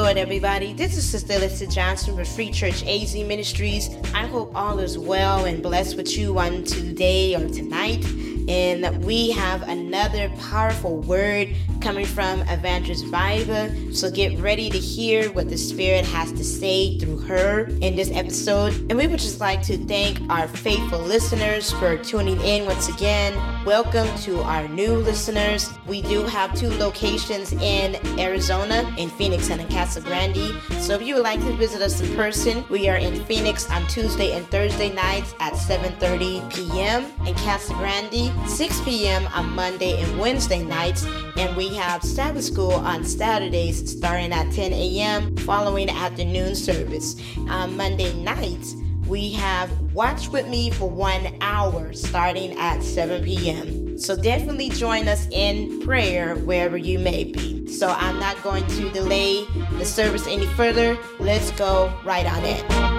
Lord, everybody. This is Sister Alyssa Johnson with Free Church AZ Ministries. I hope all is well and blessed with you on today or tonight. And we have another powerful word coming from Evangelist Viva. So get ready to hear what the Spirit has to say through her in this episode. And we would just like to thank our faithful listeners for tuning in once again. Welcome to our new listeners. We do have two locations in Arizona, in Phoenix and in Casa Grande. So if you would like to visit us in person, we are in Phoenix on Tuesday and Thursday nights at 7:30 p.m. in Casa Grande 6 p.m. on Monday and Wednesday nights, and we have Sabbath school on Saturdays starting at 10 a.m. following afternoon service. On Monday nights, we have Watch With Me for one hour starting at 7 p.m. So definitely join us in prayer wherever you may be. So I'm not going to delay the service any further. Let's go right on in.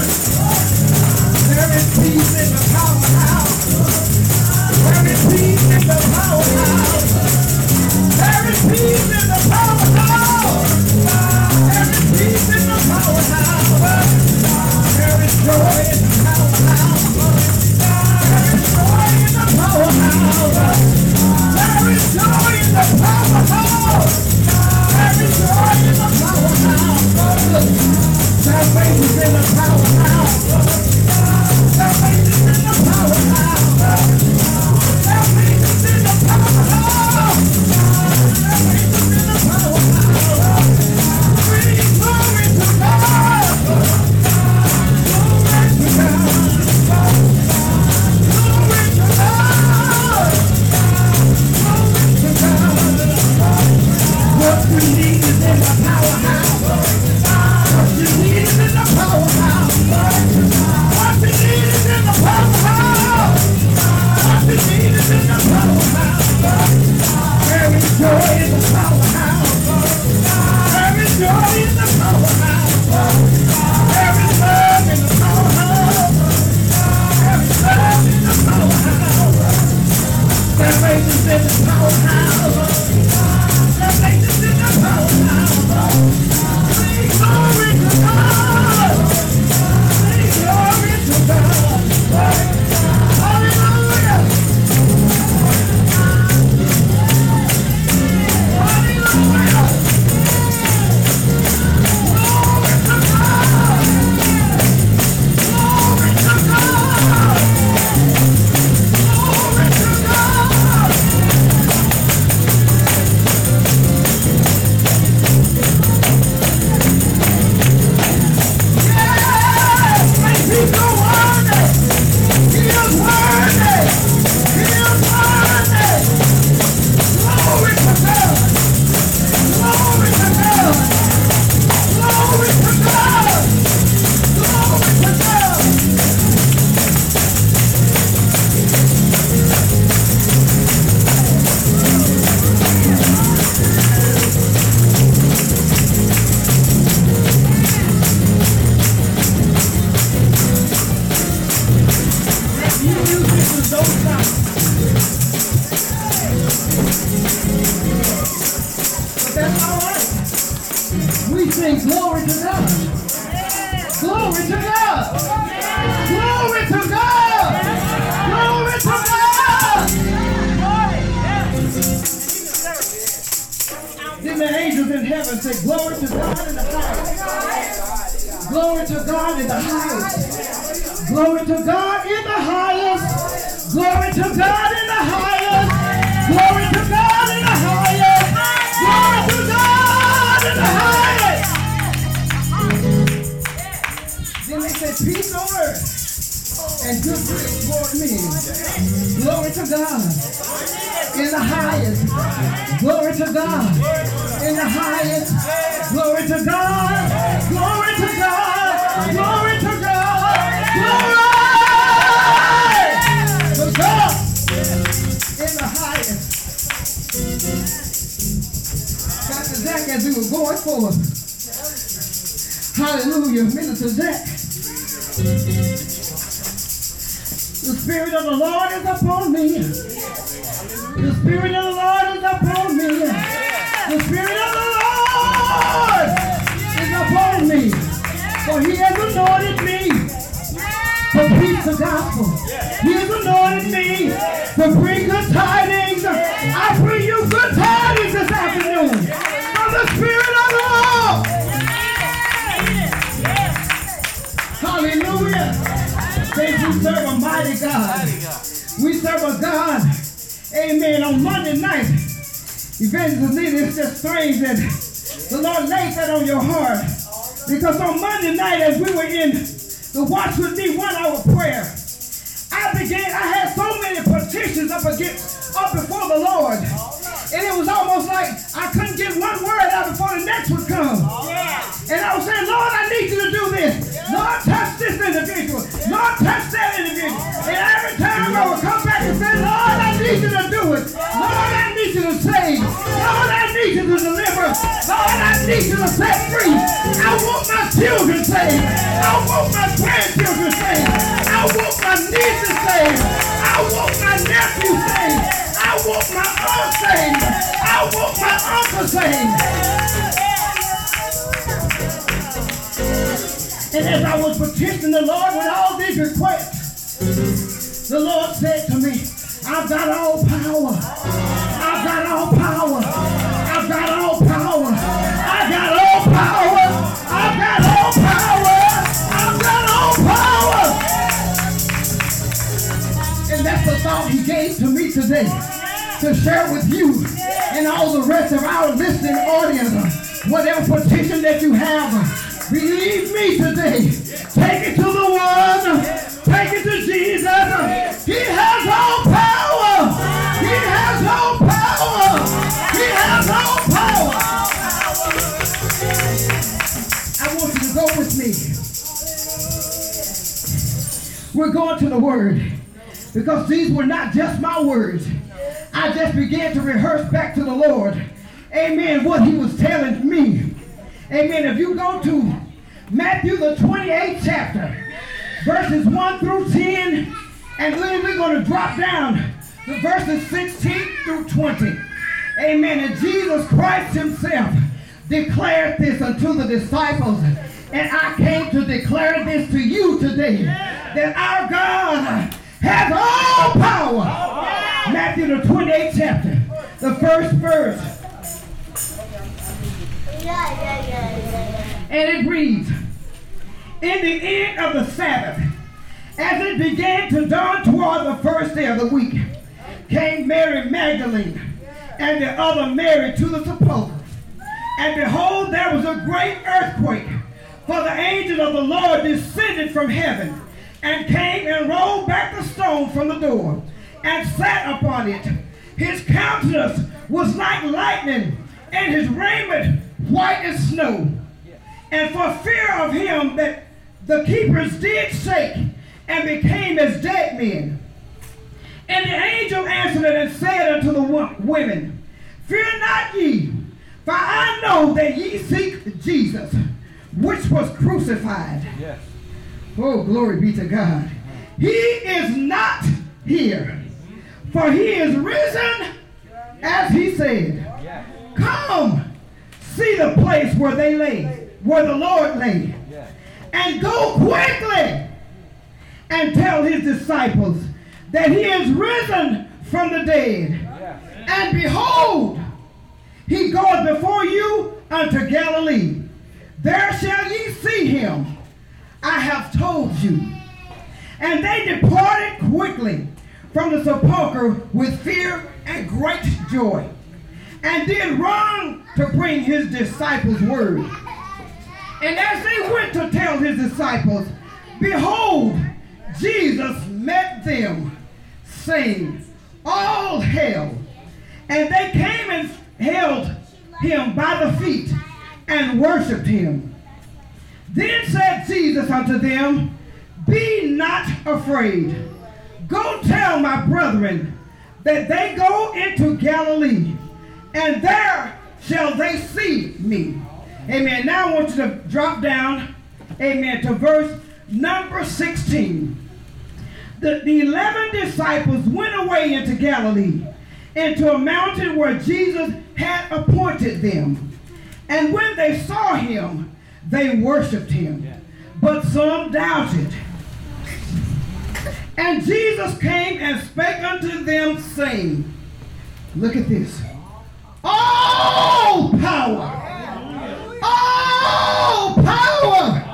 There is peace in the powerhouse. in the highest. Glory to God. In the highest. Glory to God. Glory to God. Glory to God. Glory to God. In the highest. Dr. Zach, as we were going forward. Hallelujah. Minister Zach. The Spirit of the Lord is upon me the Spirit of the Lord is upon me. The Spirit of the Lord is upon me. For He has anointed me to preach the gospel. He has anointed me to bring good tidings. I bring you good tidings this afternoon from the Spirit of the Lord. Hallelujah. Thank you, serve a mighty God. We serve a God Amen. On Monday night, Evangelist Nita, just strange that the Lord laid that on your heart. Because on Monday night, as we were in the Watch With Me one hour prayer, I began, I had so many petitions up against, up before the Lord. And it was almost like I couldn't get Lord, I need you to set free. I want my children saved. I want my grandchildren saved. I want my nieces saved. I want my nephew saved. I want my aunt saved. I want my uncle saved. And as I was petitioning the Lord with all these requests, the Lord said to me, I've got all today to share with you and all the rest of our listening audience whatever petition that you have. Believe me today. Take it to the one. Take it to Jesus. He has all power. He has all power. He has all power. I want you to go with me. We're going to the word because these were not just my words. I just began to rehearse back to the Lord, amen, what he was telling me. Amen. If you go to Matthew, the 28th chapter, verses 1 through 10, and then we're going to drop down to verses 16 through 20. Amen. And Jesus Christ himself declared this unto the disciples. And I came to declare this to you today that our God has all power. Matthew the 28th chapter, the first verse. And it reads, In the end of the Sabbath, as it began to dawn toward the first day of the week, came Mary Magdalene and the other Mary to the sepulchre. And behold, there was a great earthquake, for the angel of the Lord descended from heaven and came and rolled back the stone from the door and sat upon it. His countenance was like lightning, and his raiment white as snow. And for fear of him that the keepers did shake and became as dead men. And the angel answered and said unto the women, Fear not ye, for I know that ye seek Jesus, which was crucified. Yes. Oh, glory be to God. He is not here, for he is risen as he said. Come, see the place where they lay, where the Lord lay, and go quickly and tell his disciples that he is risen from the dead. And behold, he goeth before you unto Galilee. There shall ye see him. I have told you. And they departed quickly from the sepulchre with fear and great joy, and did run to bring his disciples word. And as they went to tell his disciples, behold, Jesus met them, saying, All hail. And they came and held him by the feet and worshiped him. Then said Jesus unto them, Be not afraid. Go tell my brethren that they go into Galilee, and there shall they see me. Amen. Now I want you to drop down, amen, to verse number 16 the, the 11 disciples went away into Galilee, into a mountain where Jesus had appointed them. And when they saw him, they worshiped him. But some doubted. And Jesus came and spake unto them, saying, Look at this. All power, all power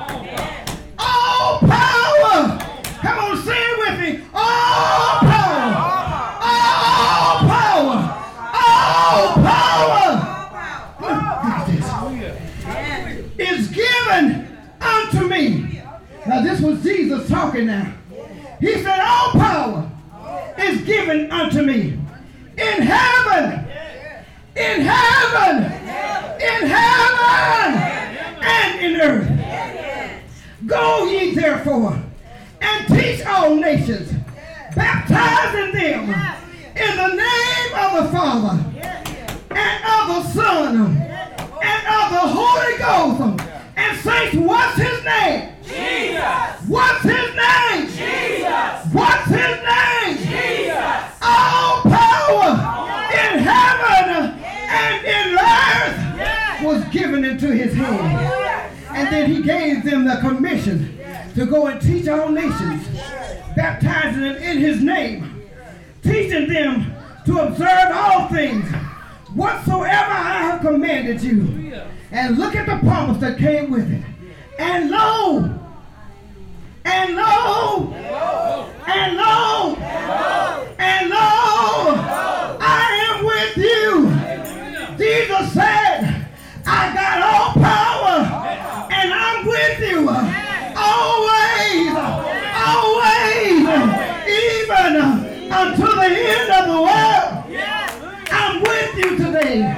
with you today.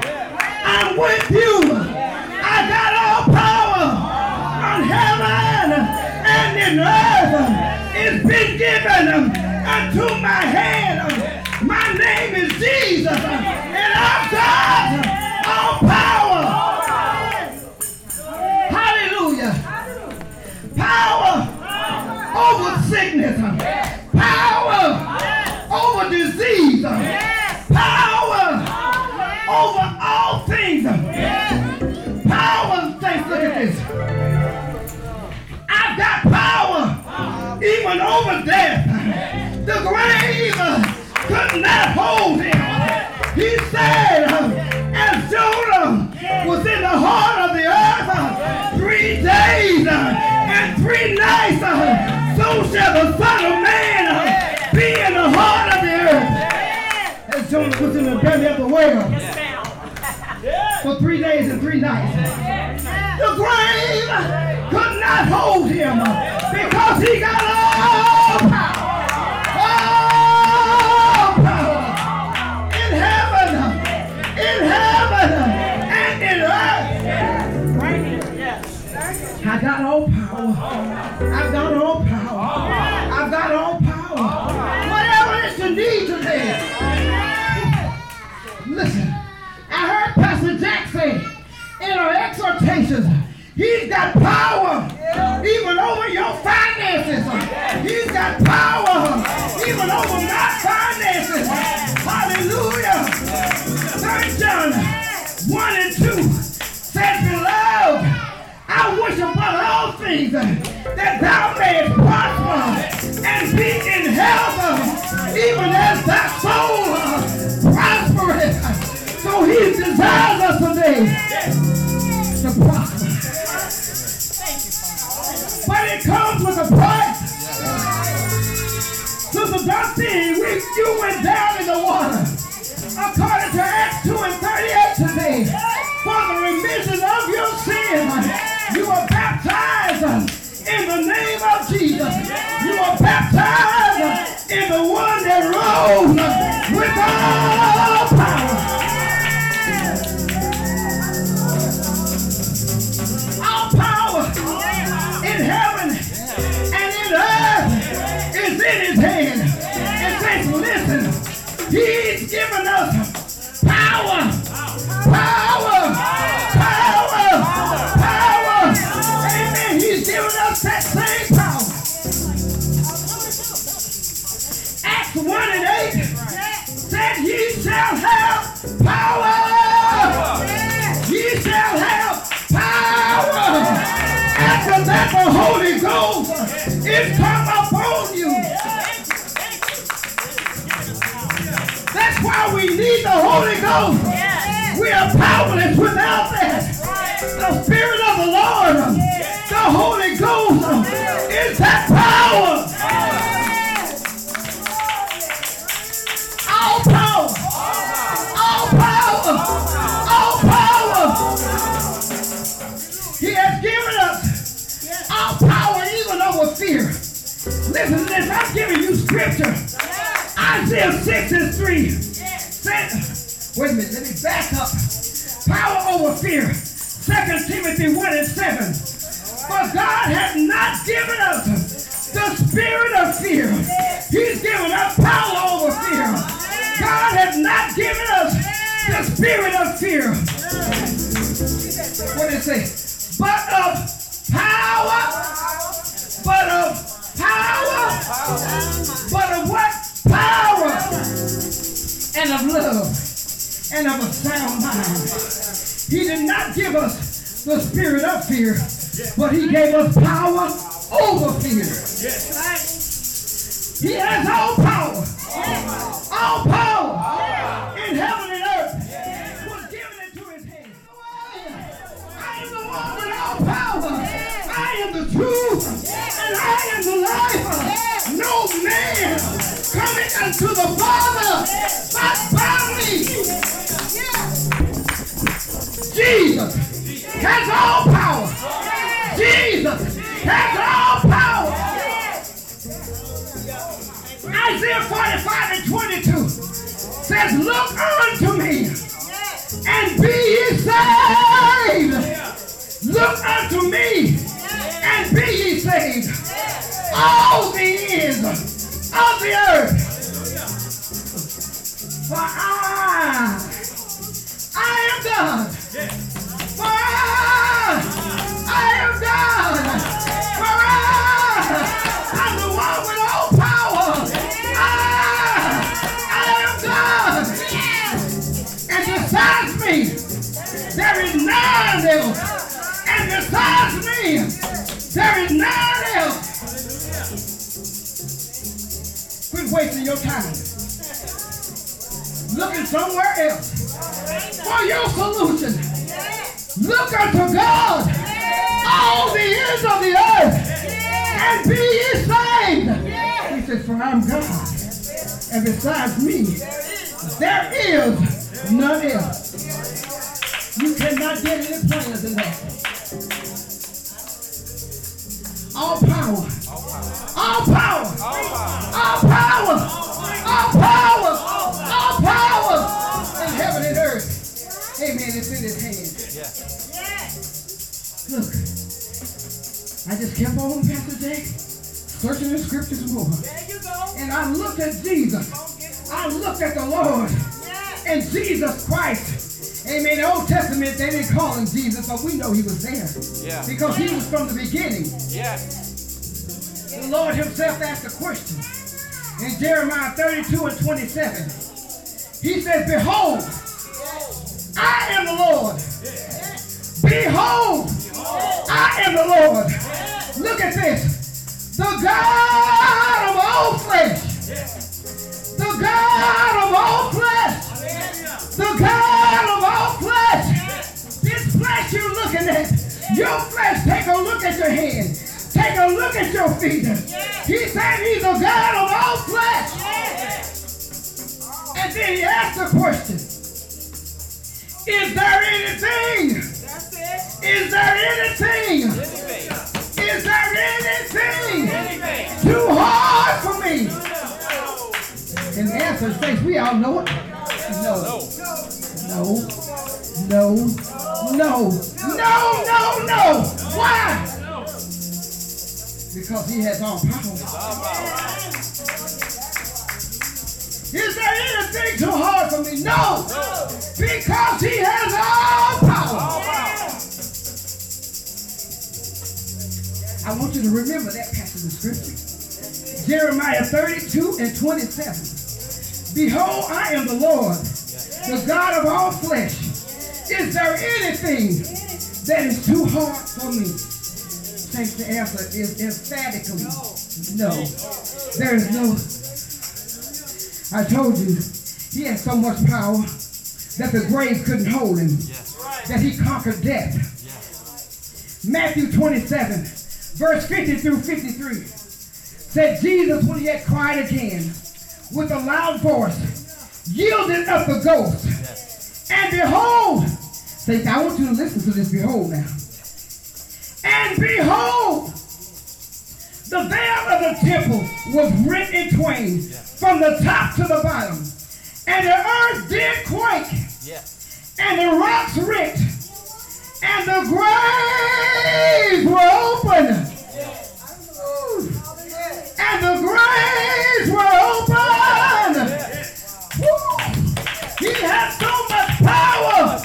I'm with you. I got all power on heaven and in earth. It's been given um, unto my hand. Um, my name is Jesus, um, and I've got all power. Hallelujah. Power over sickness, power over disease, power over all things. Power, thanks, look at this. I've got power even over death. The grave could not hold him. He said, as Jonah was in the heart of the earth three days and three nights, so shall the Son of Man be in the heart of the earth. As Jonah was in the belly of the whale for three days and three nights. The grave could not hold him because he got all our exhortations, he's got power even over your finances. He's got power even over my finances. Hallelujah. Third John 1 and 2 says, Beloved, I wish above all things that thou mayest prosper and be in health, even as thy soul prospereth. So he desires us today comes with a price. Sister Dusty, we, you went down in the water. According to Acts 2 and 38 today, for the remission of your sin, you are baptized in the name of Jesus. You are baptized in the one that rose with all he's given us power, power, power, power. Amen. He's given us that same power. Acts 1 and 8 said, ye shall have power. Ye shall have power. After that, the Holy Ghost is come upon you. That's why we need the Holy Ghost. We are powerless without that. The Spirit of the Lord, the Holy Ghost, is that power. All power. All power. All power. He has given us all power even over fear. Listen to this. I'm giving you scripture. Isaiah 6 and 3. Wait a minute, let me back up. Power over fear. 2 Timothy 1 and 7. For God has not given us the spirit of fear. He's given us power over fear. God has not given us the spirit of fear. What did it say? But of power. But of power. But of what? Power. And of love. And of a sound mind. He did not give us the spirit of fear, but he gave us power over fear. He has all power. All power in heaven and earth was given into his hand. I am the one with all power. I am the truth and I am the life. 45 and 22 says, Look unto me and be ye saved. Look unto me and be ye saved. All the ends of the earth. For I, I am God. Else. And besides me, there is none else. Quit wasting your time. Looking somewhere else for your solution. Look unto God, all the ends of the earth, and be ye saved. He said, For I'm God, and besides me, There is none else. You cannot get any plainer than that. All power. All power. All power. All power. All power. In heaven and earth. Amen. It's in his hand. Look. I just kept on, Pastor Jake, searching the scriptures more. And I looked at Jesus. I looked at the Lord and Jesus Christ. Amen. The Old Testament, they didn't call him Jesus, but we know he was there. Yeah. Because he was from the beginning. Yeah. The Lord himself asked a question. In Jeremiah 32 and 27, he says, Behold, I am the Lord. Behold, I am the Lord. Look at this. The God of all flesh. The God of all flesh. The God of all flesh. This flesh you're looking at, your flesh, take a look at your hand. Take a look at your feet. He said he's the God of all flesh. And then he asked the question, is there anything? Is there anything? Is there anything too hard for me? And the answer is. We all know it. No. No. No. No. No. No. No. Why? Because he has all power. Is there anything too hard for me? No. Because he has all power. I want you to remember that passage of scripture. Jeremiah 32 and 27. Behold, I am the Lord, the God of all flesh. Is there anything that is too hard for me? Saints, the answer is emphatically no. There is no. I told you, he had so much power that the grave couldn't hold him, that he conquered death. Matthew 27, verse 50 through 53, said Jesus, when he had cried again with a loud voice, yielded up the ghost. And behold, say, I want you to listen to this, behold now. And behold, the veil of the temple was rent in twain from the top to the bottom. And the earth did quake and the rocks rent, and the graves were open. And the graves were open. He had so much power.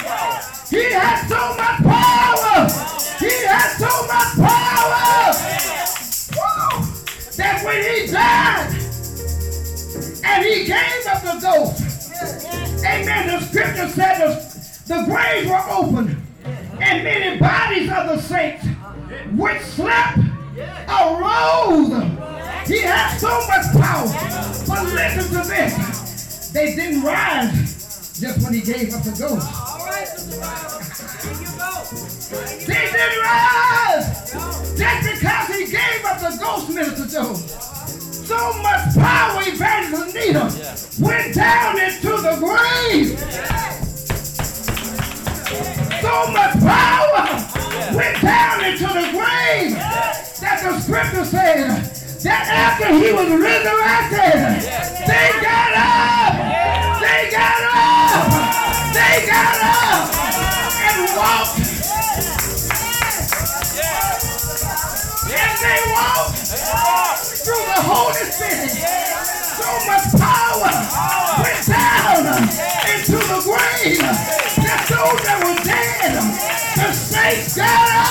He had so much power. He had so much power. That when he died and he gave up the ghost, Amen. The scripture said the, the graves were open, and many bodies of the saints which slept arose. He had so much power. But listen to this. They didn't rise just when he gave up the ghost. All right, Sister. Here you go. They didn't rise just because he gave up the ghost, Minister Joe. So much power, Evangelist Anita, went down into the grave. So much power went down into the grave that the scripture said that after he was resurrected, they got up, they got up, they got up and walked. And they walked through the Holy City. So much power went down into the grave. That those that were dead, the saints got up.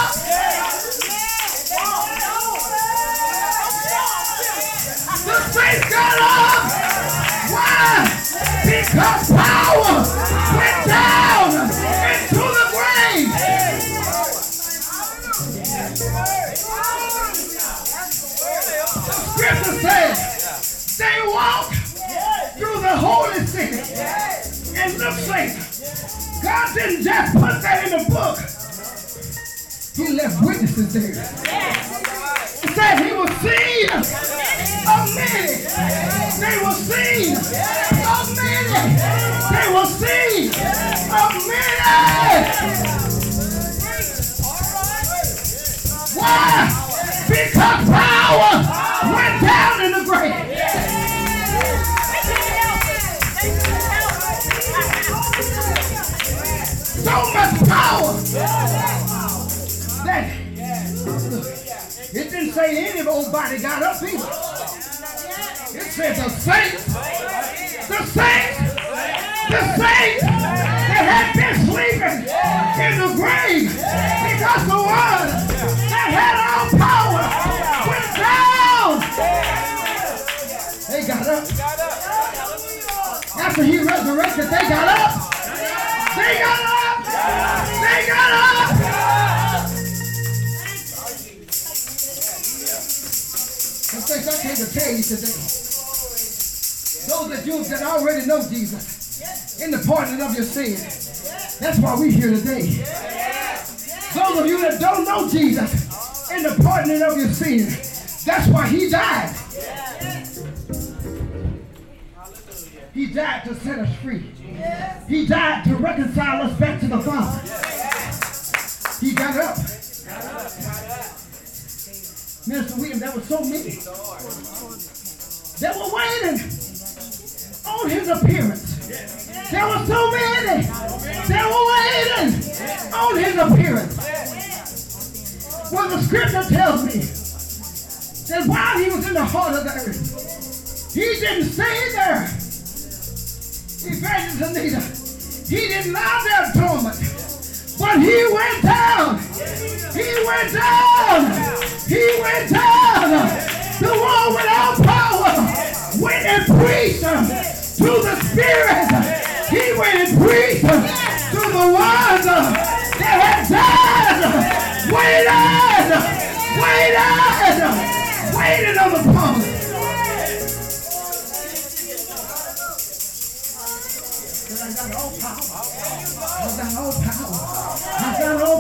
Because power went down into the grave. The scripture says they walked through the holy city. And look, saints, God didn't just put that in the book. He left witnesses there. He said he was seen of many. They were seen say old body got up either. It says the saints, the saints, the saints that had been sleeping in the grave because the one that had all power went down. They got up. After he resurrected, they got up. They got up. They got up. I came to tell you today. Those of you that already know Jesus in the pardon of your sin. That's why we're here today. Those of you that don't know Jesus in the pardoning of your sin. That's why he died. He died to set us free. He died to reconcile us back to the Father. He got up. Minister William, there were so many that were waiting on his appearance. There were so many that were waiting on his appearance. Well, the scripture tells me that while he was in the heart of the earth, he didn't stay there. Evangelist Anita, he didn't lie there dormant, but he went down. He went down. He went down. The one without power went and preached to the Spirit. He went and preached to the ones that had died. Waited, waited, waited on the promise.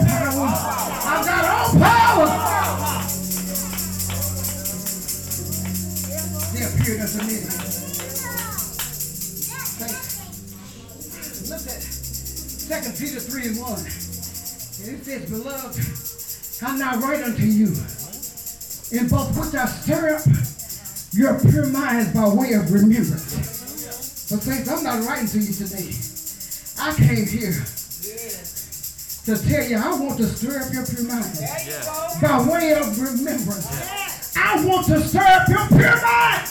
Power. I got all power. They appeared unto me. Look at Second Peter 3 and 1. And it says, Beloved, I'm now write unto you, in both which I stir up your pure minds by way of remembrance. But saints, I'm not writing to you today. I came here to tell you I want to stir up your pure mind by way of remembrance. I want to stir up your pure mind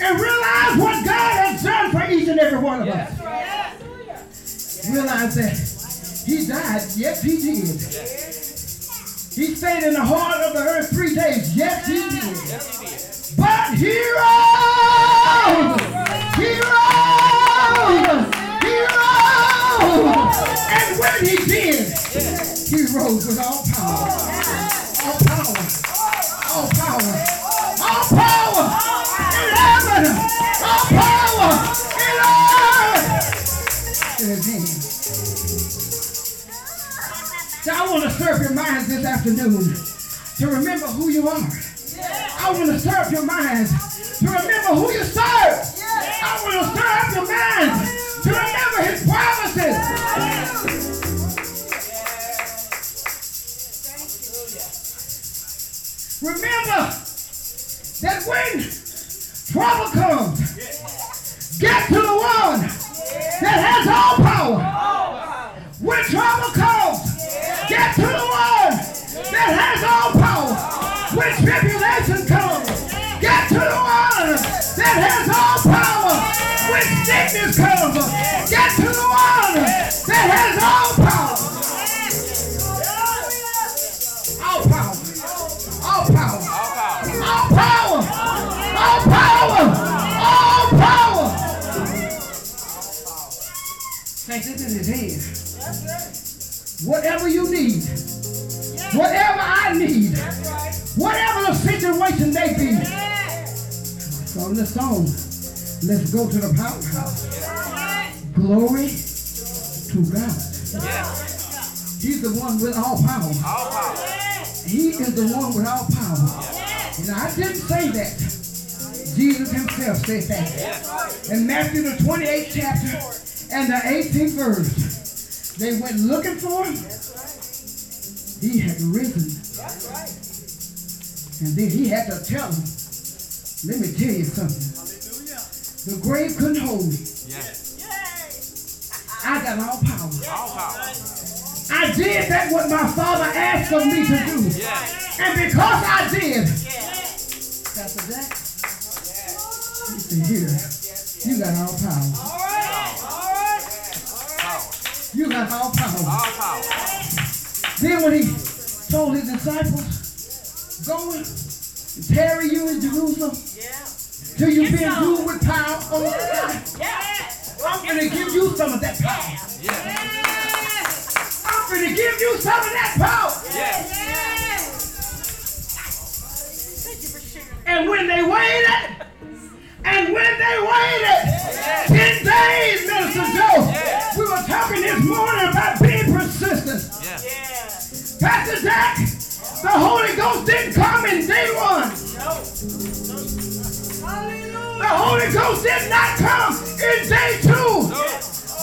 and realize what God has done for each and every one of us. Realize that He died. Yes, He did. He stayed in the heart of the earth three days. Yes, He did. But He rose. And when He did, He rose with all power. All power. All power. All power in heaven. All power in earth. In His. So I want to serve your minds this afternoon to remember who you are. I want to up your minds to remember who you serve. I want to up your minds to remember his promises. Remember that when trouble comes, get to the one that has all power. When trouble comes, get to the one that has all power. When tribulation comes, get to the one that has all power. When sickness comes, get to the one that has all In his hand. Whatever you need, whatever I need, whatever the situation may be. From the song, let's go to the powerhouse. Glory to God. He's the one with all power. He is the one with all power. And I didn't say that. Jesus himself said that. In Matthew the 28th chapter and the 18th verse, they went looking for him. He had risen. And then he had to tell them, let me tell you something. The grave couldn't hold me. I got all power. I did that what my father asked of me to do. And because I did, Pastor Jack, listen here, you got all power. Got all power. All power. Then when he told his disciples, go and tarry you in Jerusalem Yeah. till you be endued with power on the side. Yeah. I'm gonna give you some of that power. Yeah. I'm gonna give you some of that power. Yeah. And when they waited, and when they waited, 10 days, Minister Joe, we were talking this morning about being persistent. Pastor Jack, the Holy Ghost didn't come in day one. The Holy Ghost did not come in day two.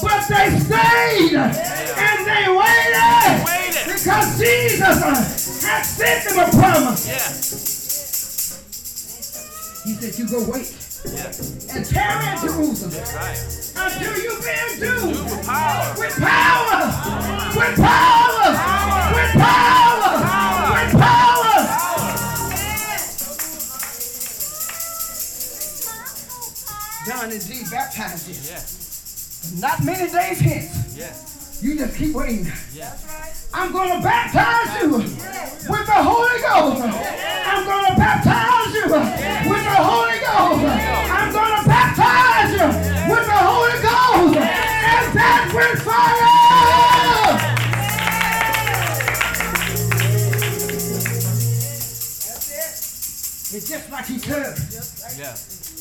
But they stayed and they waited. Waited. Because Jesus uh, had sent them a promise. Yeah. He said, You go wait Yeah. and in Jerusalem Right. until you be endued With power. with power, with power, with power, with power. John and G baptized you. Yeah. Not many days hence. Yeah. You just keep waiting. Yeah. I'm going to baptize you with the Holy Ghost. I'm going to baptize you with the Holy Ghost. I'm going to baptize you with the Holy Ghost. And that with fire. It's just like he said, Yeah.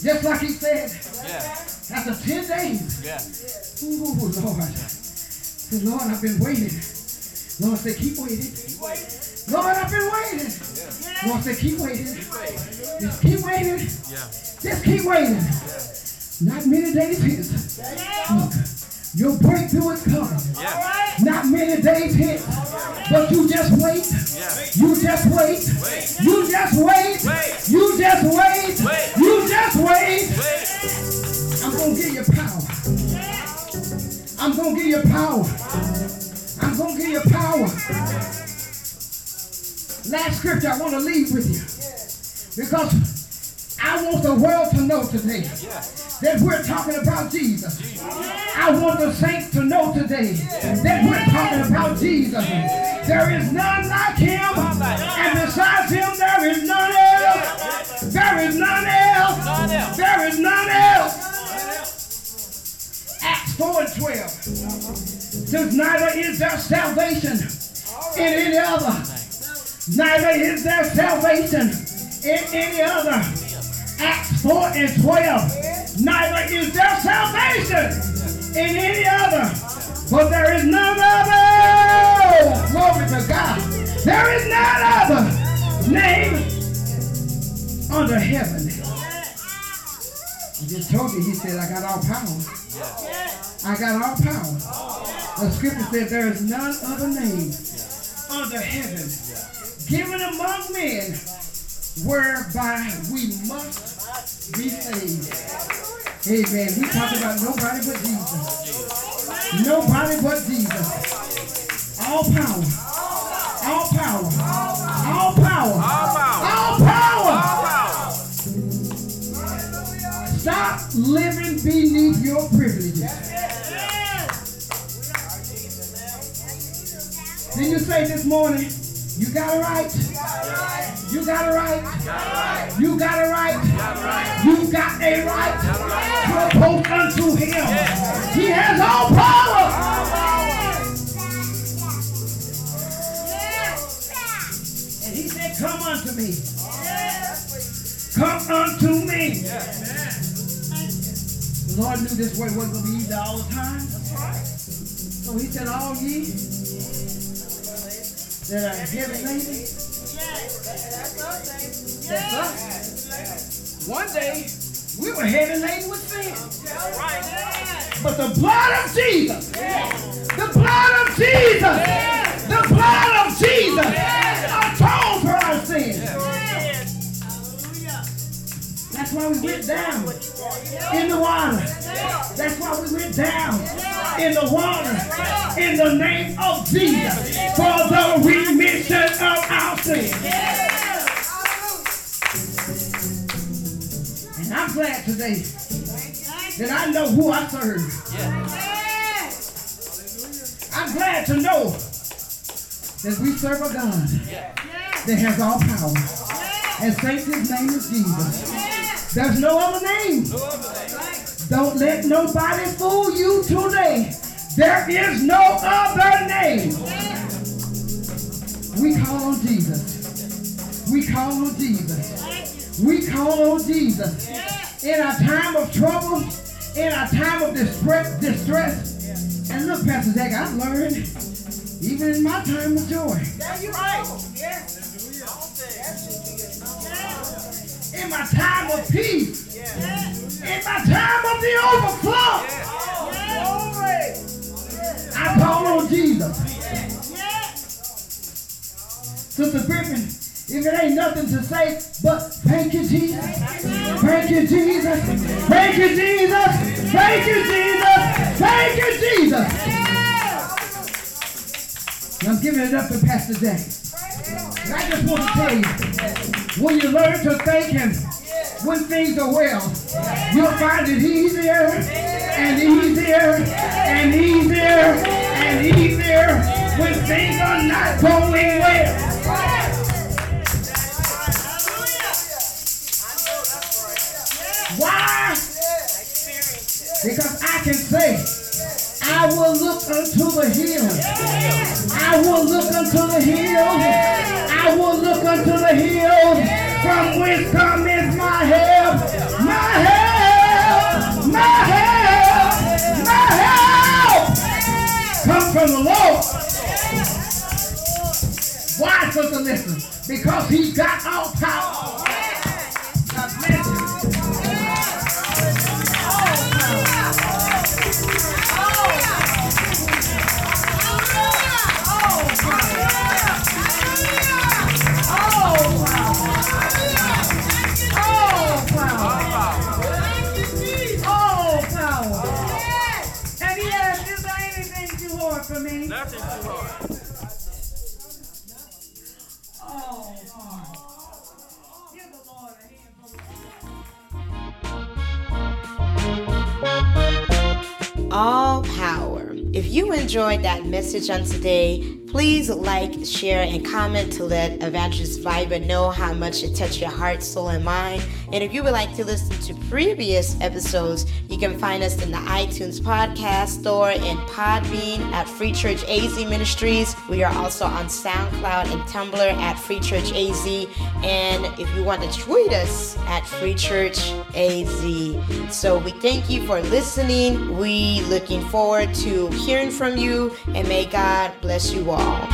just like he said, Yeah. after 10 days, Yeah. Ooh, Lord. Lord, I've been waiting. Lord said, keep waiting. Lord, I've been waiting. Lord said, keep waiting. Just keep waiting. Yeah. Just keep waiting. Not many days hence. Look, your breakthrough is coming. Yeah. Not many days hence. But you just wait. Yeah. You just wait. You just wait. Wait. You just wait. Wait. You just wait. Wait. I'm gonna give you power. I'm gonna give you power. I'm gonna give you power. Last scripture I want to leave with you. Because I want the world to know today that we're talking about Jesus. I want the saints to know today that we're talking about Jesus. There is none like him, and besides him, there is none else. There is. None else. There is none else. Acts 4 and 12 says, Neither is there salvation in any other. Neither is there salvation in any other. Acts 4 and 12. Neither is there salvation in any other. For there is none other. Glory to God. There is none other name under heaven. I just told you, he said, I got all power. I got all power. The scripture said there is none other name under heaven given among men whereby we must be saved. Amen. We talk about nobody but Jesus. Nobody but Jesus. All power. All power. All power. All power. All power. All power. Stop living beneath your privileges. Did you say this morning, you got it right? You got it right? You got it right? You got a right approach unto him. He has all power. And he said, come unto me. Come unto me. The Lord knew this way wasn't going to be easy all the time. So he said, all ye that are heavy laden, that's us. One day, we were heavy laden with sin. But the blood of Jesus, the blood of Jesus, the blood of Jesus atoned for our sins. That's why we went down in the water. That's why we went down in the water in the name of Jesus for the remission of our sins. And I'm glad today that I know who I serve. I'm glad to know that we serve a God that has all power. And Satan's name is Jesus. There's no other name. Don't let nobody fool you today. There is no other name. We call on Jesus. We call on Jesus. We call on Jesus. In our time of trouble, in our time of distress, distress. And look, Pastor Zach, I've learned, even in my time of joy, That's right. Yeah. In my time of peace, in my time of the overflow, I call on Jesus. Sister Griffin, if it ain't nothing to say, but thank you, Jesus. Thank you, Jesus. Thank you, Jesus. Thank you, Jesus. Thank you, Jesus. I'm giving it up to Pastor. And I just want to tell you, when you learn to thank Him when things are well, you'll find it easier and easier and easier and easier when things are not going well. Why? Because I can say, I will look unto the hills. I will look unto the hills. I will look unto the hills. From whence cometh my help? My help! My help! My help! Come from the Lord. Why, sister, listen? Because he's got all power. You enjoyed that message on today, please like, share, and comment to let Evangelist Viber know how much it touched your heart, soul, and mind. And if you would like to listen to previous episodes, you can find us in the iTunes podcast store and Podbean at Free Church AZ Ministries. We are also on SoundCloud and Tumblr at Free Church AZ. And if you want to tweet us at Free Church AZ. So we thank you for listening. We looking forward to hearing from you, and may God bless you all.